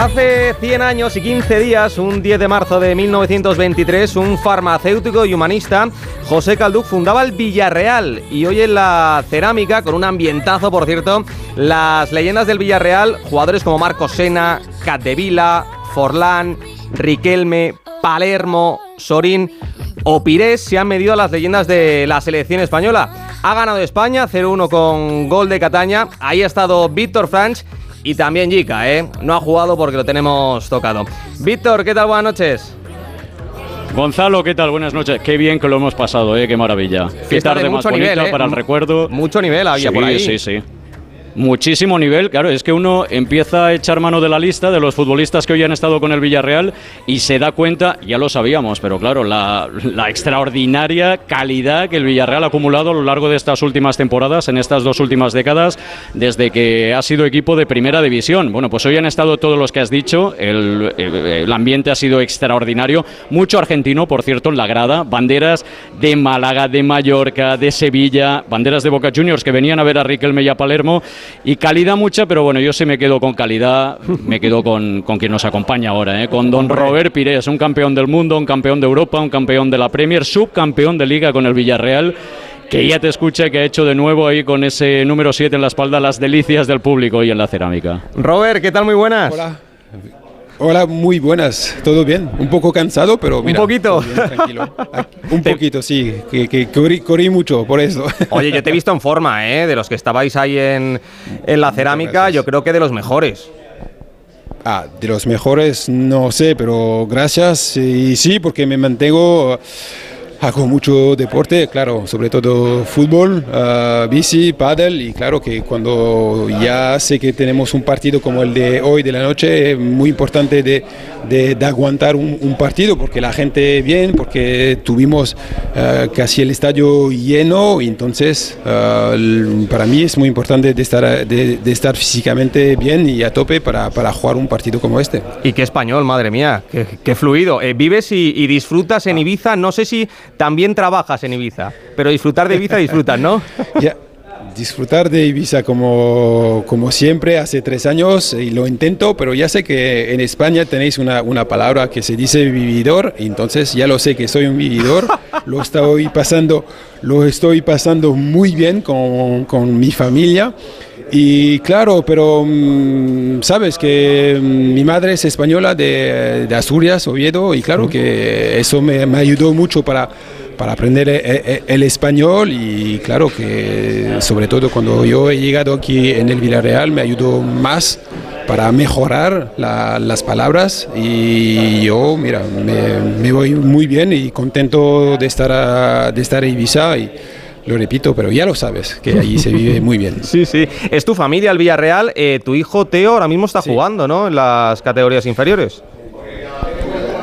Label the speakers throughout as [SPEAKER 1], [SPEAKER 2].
[SPEAKER 1] Hace 100 años y 15 días, un 10 de marzo de 1923, un farmacéutico y humanista, José Calduc, fundaba el Villarreal. Y hoy en la cerámica, con un ambientazo, por cierto, las leyendas del Villarreal, jugadores como Marco Sena, Catdevila, Forlán, Riquelme, Palermo, Sorín o Pires se han medido a las leyendas de la selección española. Ha ganado España 0-1 con gol de Cataña. Ahí ha estado Víctor Franch y también Jica, ¿eh? No ha jugado porque lo tenemos tocado. Víctor, ¿qué tal? Buenas noches.
[SPEAKER 2] Gonzalo, ¿qué tal? Buenas noches. Qué bien que lo hemos pasado, ¿eh? Qué maravilla. Qué tarde más bonita ¿eh? para el recuerdo.
[SPEAKER 1] Mucho nivel había por ahí.
[SPEAKER 2] Sí, sí muchísimo nivel. Claro, es que uno empieza a echar mano de la lista de los futbolistas que hoy han estado con el Villarreal y se da cuenta, ya lo sabíamos, pero claro, la, extraordinaria calidad que el Villarreal ha acumulado a lo largo de estas últimas temporadas, en estas dos últimas décadas, desde que ha sido equipo de primera división. Bueno, pues hoy han estado todos los que has dicho, el, el ambiente ha sido extraordinario, mucho argentino, por cierto, en la grada, banderas de Málaga, de Mallorca, de Sevilla, banderas de Boca Juniors que venían a ver a Riquelme y a Palermo y calidad mucha, pero bueno, yo sí me quedo con calidad, me quedo con, con quien nos acompaña ahora, ¿eh? con don Robert Pires, un campeón del mundo, un campeón de Europa, un campeón de la Premier, subcampeón de liga con el Villarreal que ya te escucha, que ha hecho de nuevo ahí con ese número 7 en la espalda las delicias del público y en la cerámica.
[SPEAKER 1] Robert, ¿qué tal? Muy buenas.
[SPEAKER 3] Hola. Hola, muy buenas, todo bien. Un poco cansado, pero
[SPEAKER 1] mira, un poquito.
[SPEAKER 3] tranquilo. Un poquito, sí, que, corrí, mucho por eso.
[SPEAKER 1] Oye, yo te he visto en forma, ¿eh? De los que estabais ahí en, en la cerámica, yo creo que de los mejores.
[SPEAKER 3] Ah, de los mejores, no sé, pero gracias. Y sí, porque me mantengo Hago mucho deporte, claro, sobre todo fútbol, uh, bici, paddle y claro que cuando ya sé que tenemos un partido como el de hoy de la noche, es muy importante de, de, aguantar un, partido porque la gente viene, porque tuvimos uh, casi el estadio lleno entonces uh, para mí es muy importante de estar, de, estar físicamente bien y a tope para, para, jugar un partido como este.
[SPEAKER 1] Y qué español, madre mía, qué, fluido. Eh, vives y, y disfrutas en Ibiza, no sé si también trabajas en Ibiza, pero disfrutar de Ibiza disfrutas, ¿no?
[SPEAKER 3] Disfrutar de Ibiza como, como siempre hace tres años y lo intento, pero ya sé que en España tenéis una, una palabra que se dice vividor, entonces ya lo sé que soy un vividor, lo estoy pasando, lo estoy pasando muy bien con, con mi familia. Y claro, pero mm, sabes que mm, mi madre es española de, de Asturias, Oviedo, y claro que eso me, me ayudó mucho para, para aprender el, eh, eh, el, español. Y claro que sobre todo cuando yo he llegado aquí en el Villarreal me ayudó más para mejorar la, las palabras. Y yo, mira, me, me, voy muy bien y contento de estar, de estar en Ibiza y, lo repito, pero ya lo sabes, que allí se vive muy bien.
[SPEAKER 1] Sí, sí. Es tu familia el Villarreal. Eh, tu hijo Teo ahora mismo está jugando, ¿no? En las categorías inferiores.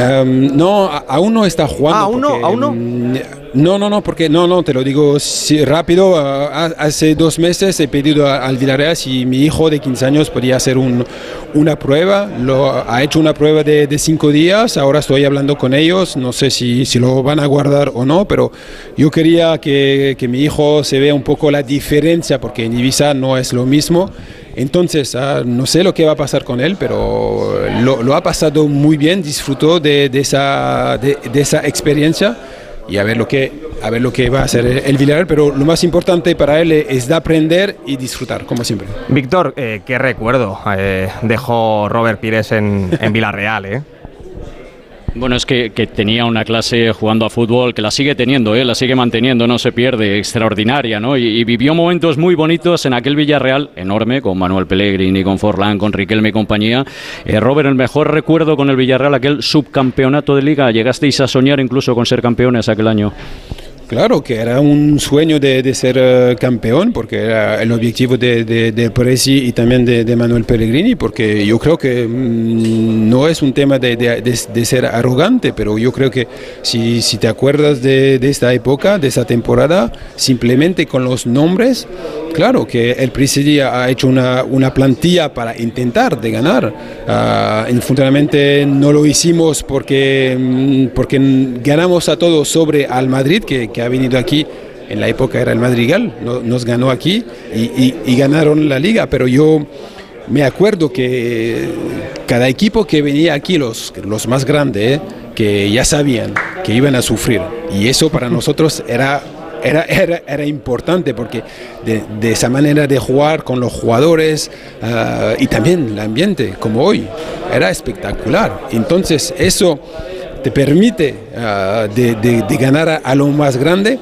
[SPEAKER 3] Um, no, aún no está jugando.
[SPEAKER 1] Ah, ¿aún no? ¿Aún no?
[SPEAKER 3] Mm, no, no, no, porque no, no, te lo digo rápido. Uh, hace dos meses he pedido al Villarreal si mi hijo de 15 años podía hacer un, una prueba. Lo, ha hecho una prueba de, de, cinco días. Ahora estoy hablando con ellos. No sé si, si, lo van a guardar o no, pero yo quería que, que mi hijo se vea un poco la diferencia, porque en Ibiza no es lo mismo. Entonces, ah, no sé lo que va a pasar con él, pero lo, ha pasado muy bien, disfrutó de, de esa, de, esa experiencia y a ver lo que a ver lo que va a hacer el Villarreal, pero lo más importante para él es de aprender y disfrutar, como siempre.
[SPEAKER 1] Víctor, eh, qué recuerdo eh, dejó Robert Pires en, en Villarreal, ¿eh?
[SPEAKER 2] Bueno, es que, tenía una clase jugando a fútbol que la sigue teniendo, ¿eh? la sigue manteniendo, no se pierde, extraordinaria, ¿no? Y, vivió momentos muy bonitos en aquel Villarreal enorme, con Manuel Pellegrini, con Forlán, con Riquelme y compañía. Eh, Robert, el mejor recuerdo con el Villarreal, aquel subcampeonato de liga, ¿llegasteis a soñar incluso con ser campeones aquel año?
[SPEAKER 3] Claro, que era un sueño de, ser eh, campeón, porque era el objetivo de, de, y también de, Manuel Pellegrini, porque yo creo que mm, no es un tema de, ser arrogante, pero yo creo que si, si te acuerdas de, esta época, de esta temporada, simplemente con los nombres, claro que el Presi ha hecho una, una, plantilla para intentar de ganar. Uh, no lo hicimos porque, mm, porque ganamos a todos sobre al Madrid, que ha venido aquí, en la época era el Madrigal, nos ganó aquí y, ganaron la liga, pero yo me acuerdo que cada equipo que venía aquí, los, los más grandes, que ya sabían que iban a sufrir. Y eso para nosotros era era, era, era, importante porque de, esa manera de jugar con los jugadores uh, y también el ambiente, como hoy, era espectacular. Entonces eso te permite uh, de, ganar a, a, lo más grande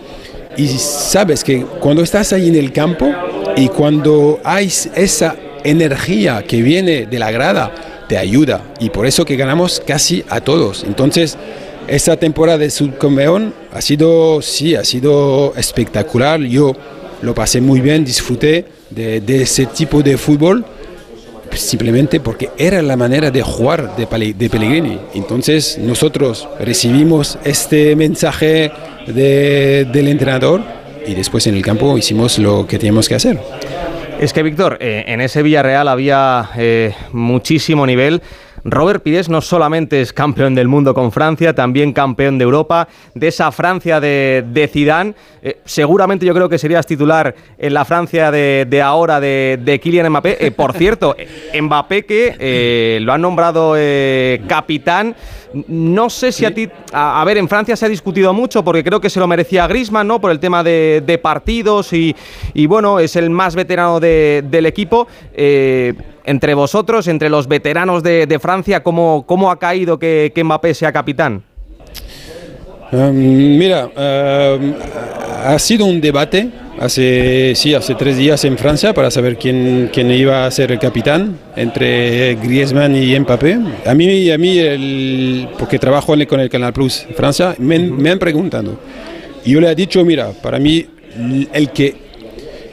[SPEAKER 3] y sabes que cuando estás ahí en el campo y cuando hay esa energía que viene de la grada, te ayuda. Y por eso que ganamos casi a todos. Entonces, esta temporada de subcampeón ha sido, sí, ha sido espectacular. Yo lo pasé muy bien, disfruté de, de ese tipo de fútbol simplemente porque era la manera de jugar de, de, Pellegrini. Entonces nosotros recibimos este mensaje de, del entrenador y después en el campo hicimos lo que teníamos que hacer.
[SPEAKER 1] Es que, Víctor, eh, en ese Villarreal había eh, muchísimo nivel. Robert Pires no solamente es campeón del mundo con Francia, también campeón de Europa, de esa Francia de, de Zidane. Eh, seguramente yo creo que serías titular en la Francia de, de ahora de, de, Kylian Mbappé. Eh, por cierto, Mbappé que eh, lo han nombrado capitán. No sé si a ti, a, a, ver, en Francia se ha discutido mucho porque creo que se lo merecía Griezmann, ¿no? Por el tema de, de partidos y, y, bueno, es el más veterano de, del equipo. Eh, entre vosotros, entre los veteranos de, de Francia, ¿cómo, ¿cómo, ha caído que, que Mbappé sea capitán?
[SPEAKER 3] Um, mira, um, ha sido un debate hace, sí, hace tres días en Francia para saber quién, quién iba a ser el capitán entre Griezmann y Mbappé. A mí, a mí el, porque trabajo con el Canal Plus Francia, me, me han preguntado. Y yo le he dicho, mira, para mí el que,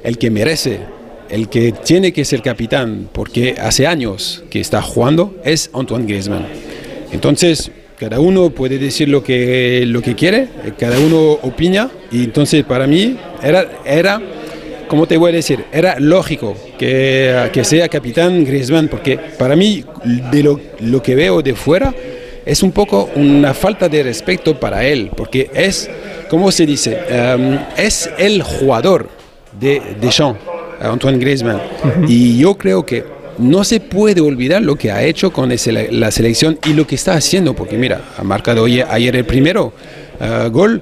[SPEAKER 3] el que merece, el que tiene que ser capitán, porque hace años que está jugando, es Antoine Griezmann. Entonces, cada uno puede decir lo que, lo que quiere, cada uno opina, y entonces para mí era, era ¿cómo te voy a decir? Era lógico que, que sea capitán Griezmann, porque para mí, de lo, lo, que veo de fuera, es un poco una falta de respeto para él, porque es, ¿cómo se dice? Um, es el jugador de Deschamps, Antoine Griezmann, uh -huh. y yo creo que no se puede olvidar lo que ha hecho con la selección y lo que está haciendo, porque mira, ha marcado ayer, ayer el primero uh, gol,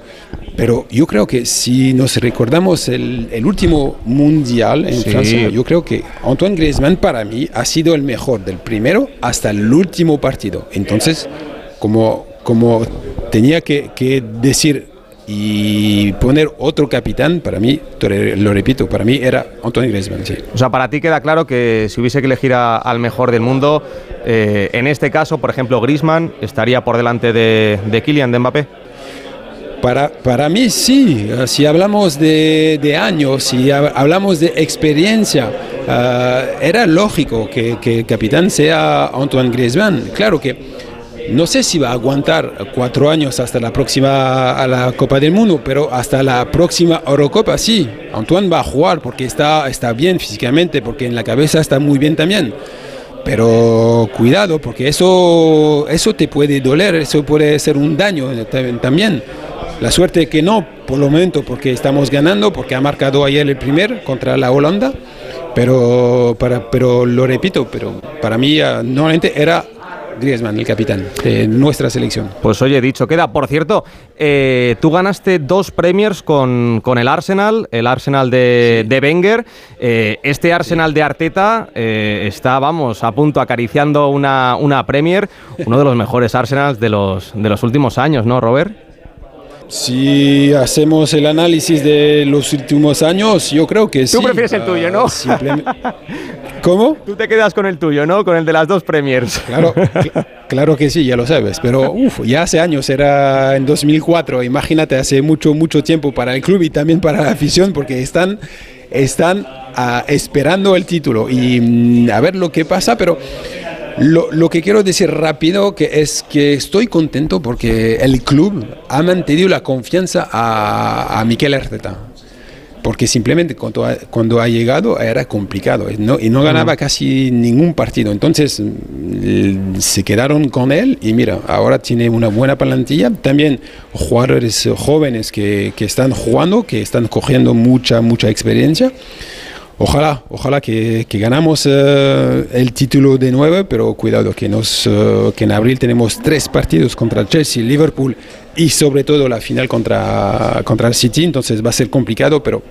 [SPEAKER 3] pero yo creo que si nos recordamos el, el último mundial en sí. Francia, yo creo que Antoine Griezmann para mí ha sido el mejor del primero hasta el último partido. Entonces, como, como tenía que, que decir y poner otro capitán, para mí, lo repito, para mí era Antoine Griezmann. Sí.
[SPEAKER 1] O sea, para ti queda claro que si hubiese que elegir a, al mejor del mundo, eh, en este caso, por ejemplo, Griezmann estaría por delante de, de Kylian, de Mbappé.
[SPEAKER 3] Para, para mí sí, si hablamos de, de años, si hablamos de experiencia, uh, era lógico que, que el capitán sea Antoine Griezmann. Claro que no sé si va a aguantar cuatro años hasta la próxima a la Copa del Mundo, pero hasta la próxima Eurocopa sí. Antoine va a jugar porque está, está bien físicamente, porque en la cabeza está muy bien también. Pero cuidado, porque eso, eso te puede doler, eso puede ser un daño también. La suerte que no, por lo momento, porque estamos ganando, porque ha marcado ayer el primer contra la Holanda. Pero, para, pero lo repito, pero para mí normalmente era Griezmann, el capitán de nuestra selección.
[SPEAKER 1] Pues oye, dicho queda. Por cierto, eh, tú ganaste dos premiers con, con, el Arsenal, el Arsenal de, sí. de Wenger. Eh, este Arsenal de Arteta eh, está, vamos, a punto acariciando una, una Premier, uno de los mejores Arsenals de los, de los últimos años, ¿no, Robert?
[SPEAKER 3] Si hacemos el análisis de los últimos años, yo creo que
[SPEAKER 1] Tú
[SPEAKER 3] sí.
[SPEAKER 1] Tú prefieres el tuyo, ¿no?
[SPEAKER 3] ¿Cómo?
[SPEAKER 1] Tú te quedas con el tuyo, ¿no? Con el de las dos premiers.
[SPEAKER 3] Claro, cl claro que sí, ya lo sabes. Pero uf, ya hace años, era en 2004. Imagínate, hace mucho, mucho tiempo para el club y también para la afición, porque están, están uh, esperando el título y mm, a ver lo que pasa, pero lo, lo, que quiero decir rápido que es que estoy contento porque el club ha mantenido la confianza a, a Miquel Arteta. Porque simplemente cuando ha, cuando ha llegado era complicado ¿no? y no ganaba casi ningún partido. Entonces se quedaron con él y mira, ahora tiene una buena plantilla. También jugadores jóvenes que, que están jugando, que están cogiendo mucha, mucha experiencia. Ojalá, ojalá que, que ganamos eh, el título de nueve, pero cuidado que, nos, eh, que en abril tenemos tres partidos contra Chelsea, Liverpool y sobre todo la final contra, contra el City, entonces va a ser complicado, pero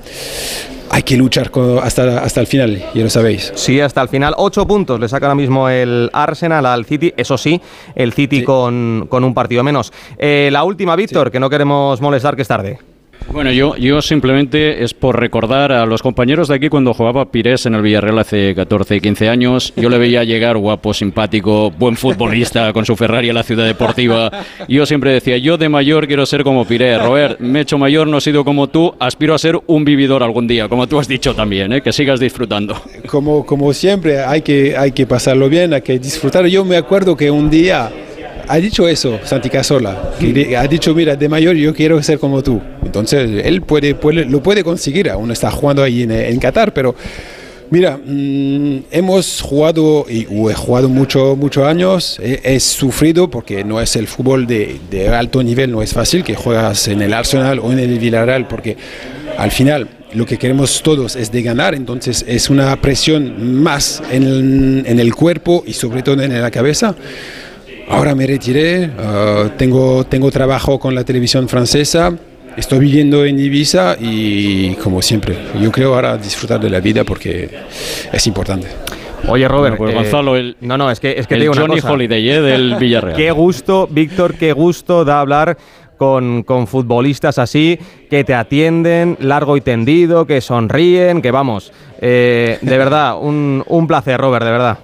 [SPEAKER 3] hay que luchar hasta, hasta el final, ya lo sabéis.
[SPEAKER 1] Sí, hasta el final. Ocho puntos le saca ahora mismo el Arsenal al City. Eso sí, el City con, con, un partido menos. Eh, la última, Víctor, que no queremos molestar, que es tarde.
[SPEAKER 2] Bueno, yo, yo simplemente es por recordar a los compañeros de aquí cuando jugaba Pires en el Villarreal hace 14 y 15 años. Yo le veía llegar guapo, simpático, buen futbolista con su Ferrari a la ciudad deportiva. Yo siempre decía, yo de mayor quiero ser como Pires. Robert, me he hecho mayor, no he sido como tú, aspiro a ser un vividor algún día, como tú has dicho también, ¿eh? que sigas disfrutando.
[SPEAKER 3] Como, como siempre, hay que, hay que pasarlo bien, hay que disfrutar. Yo me acuerdo que un día ha dicho eso Santi Casola, ha dicho, mira, de mayor yo quiero ser como tú. Entonces, él puede, lo puede conseguir, aún está jugando ahí en, Qatar, pero mira, mm, hemos jugado, y he jugado muchos muchos años, he, sufrido porque no es el fútbol de, de, alto nivel, no es fácil que juegas en el Arsenal o en el Villarreal, porque al final lo que queremos todos es de ganar, entonces es una presión más en en el cuerpo y sobre todo en la cabeza. Ahora me retiré, ah, tengo, tengo trabajo con la televisión francesa, estoy viviendo en Ibiza y como siempre, yo creo ahora disfrutar de la vida porque es importante.
[SPEAKER 1] Oye, Robert,
[SPEAKER 2] pues Gonzalo, el,
[SPEAKER 1] no, no, es que, es que
[SPEAKER 2] el Johnny Holiday ¿eh? del Villarreal.
[SPEAKER 1] qué gusto, Víctor, qué gusto da hablar con, con, futbolistas así, que te atienden largo y tendido, que sonríen, que vamos, eh, de verdad, un, un placer, Robert, de verdad.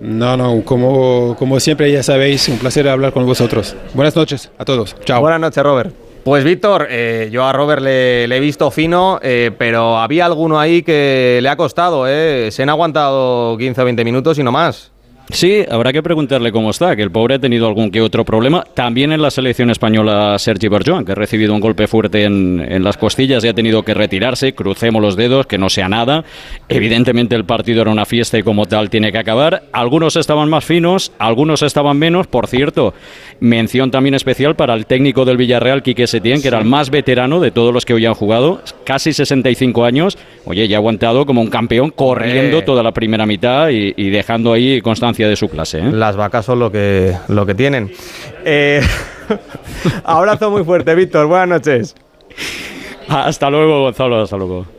[SPEAKER 3] No, no, como, como siempre ya sabéis, un placer hablar con vosotros. Buenas noches a todos. Chao.
[SPEAKER 1] Buenas noches, Robert. Pues Víctor, eh, yo a Robert le, he visto fino, eh, pero había alguno ahí que le ha costado, eh. Se han aguantado 15 o 20 minutos y no más.
[SPEAKER 2] Sí, habrá que preguntarle cómo está, que el pobre ha tenido algún que otro problema. También en la selección española Sergi Berjoan, que ha recibido un golpe fuerte en, las costillas y ha tenido que retirarse. Crucemos los dedos, que no sea nada. Evidentemente el partido era una fiesta y como tal tiene que acabar. Algunos estaban más finos, algunos estaban menos. Por cierto, mención también especial para el técnico del Villarreal, Quique Setién, que era el más veterano de todos los que hoy han jugado, casi 65 años. Oye, ya ha aguantado como un campeón corriendo toda la primera mitad y, y dejando ahí constancia de su clase. ¿eh?
[SPEAKER 1] Las vacas son lo que, lo que tienen. Eh, abrazo muy fuerte, Víctor. Buenas noches.
[SPEAKER 2] Hasta luego, Gonzalo. Hasta luego.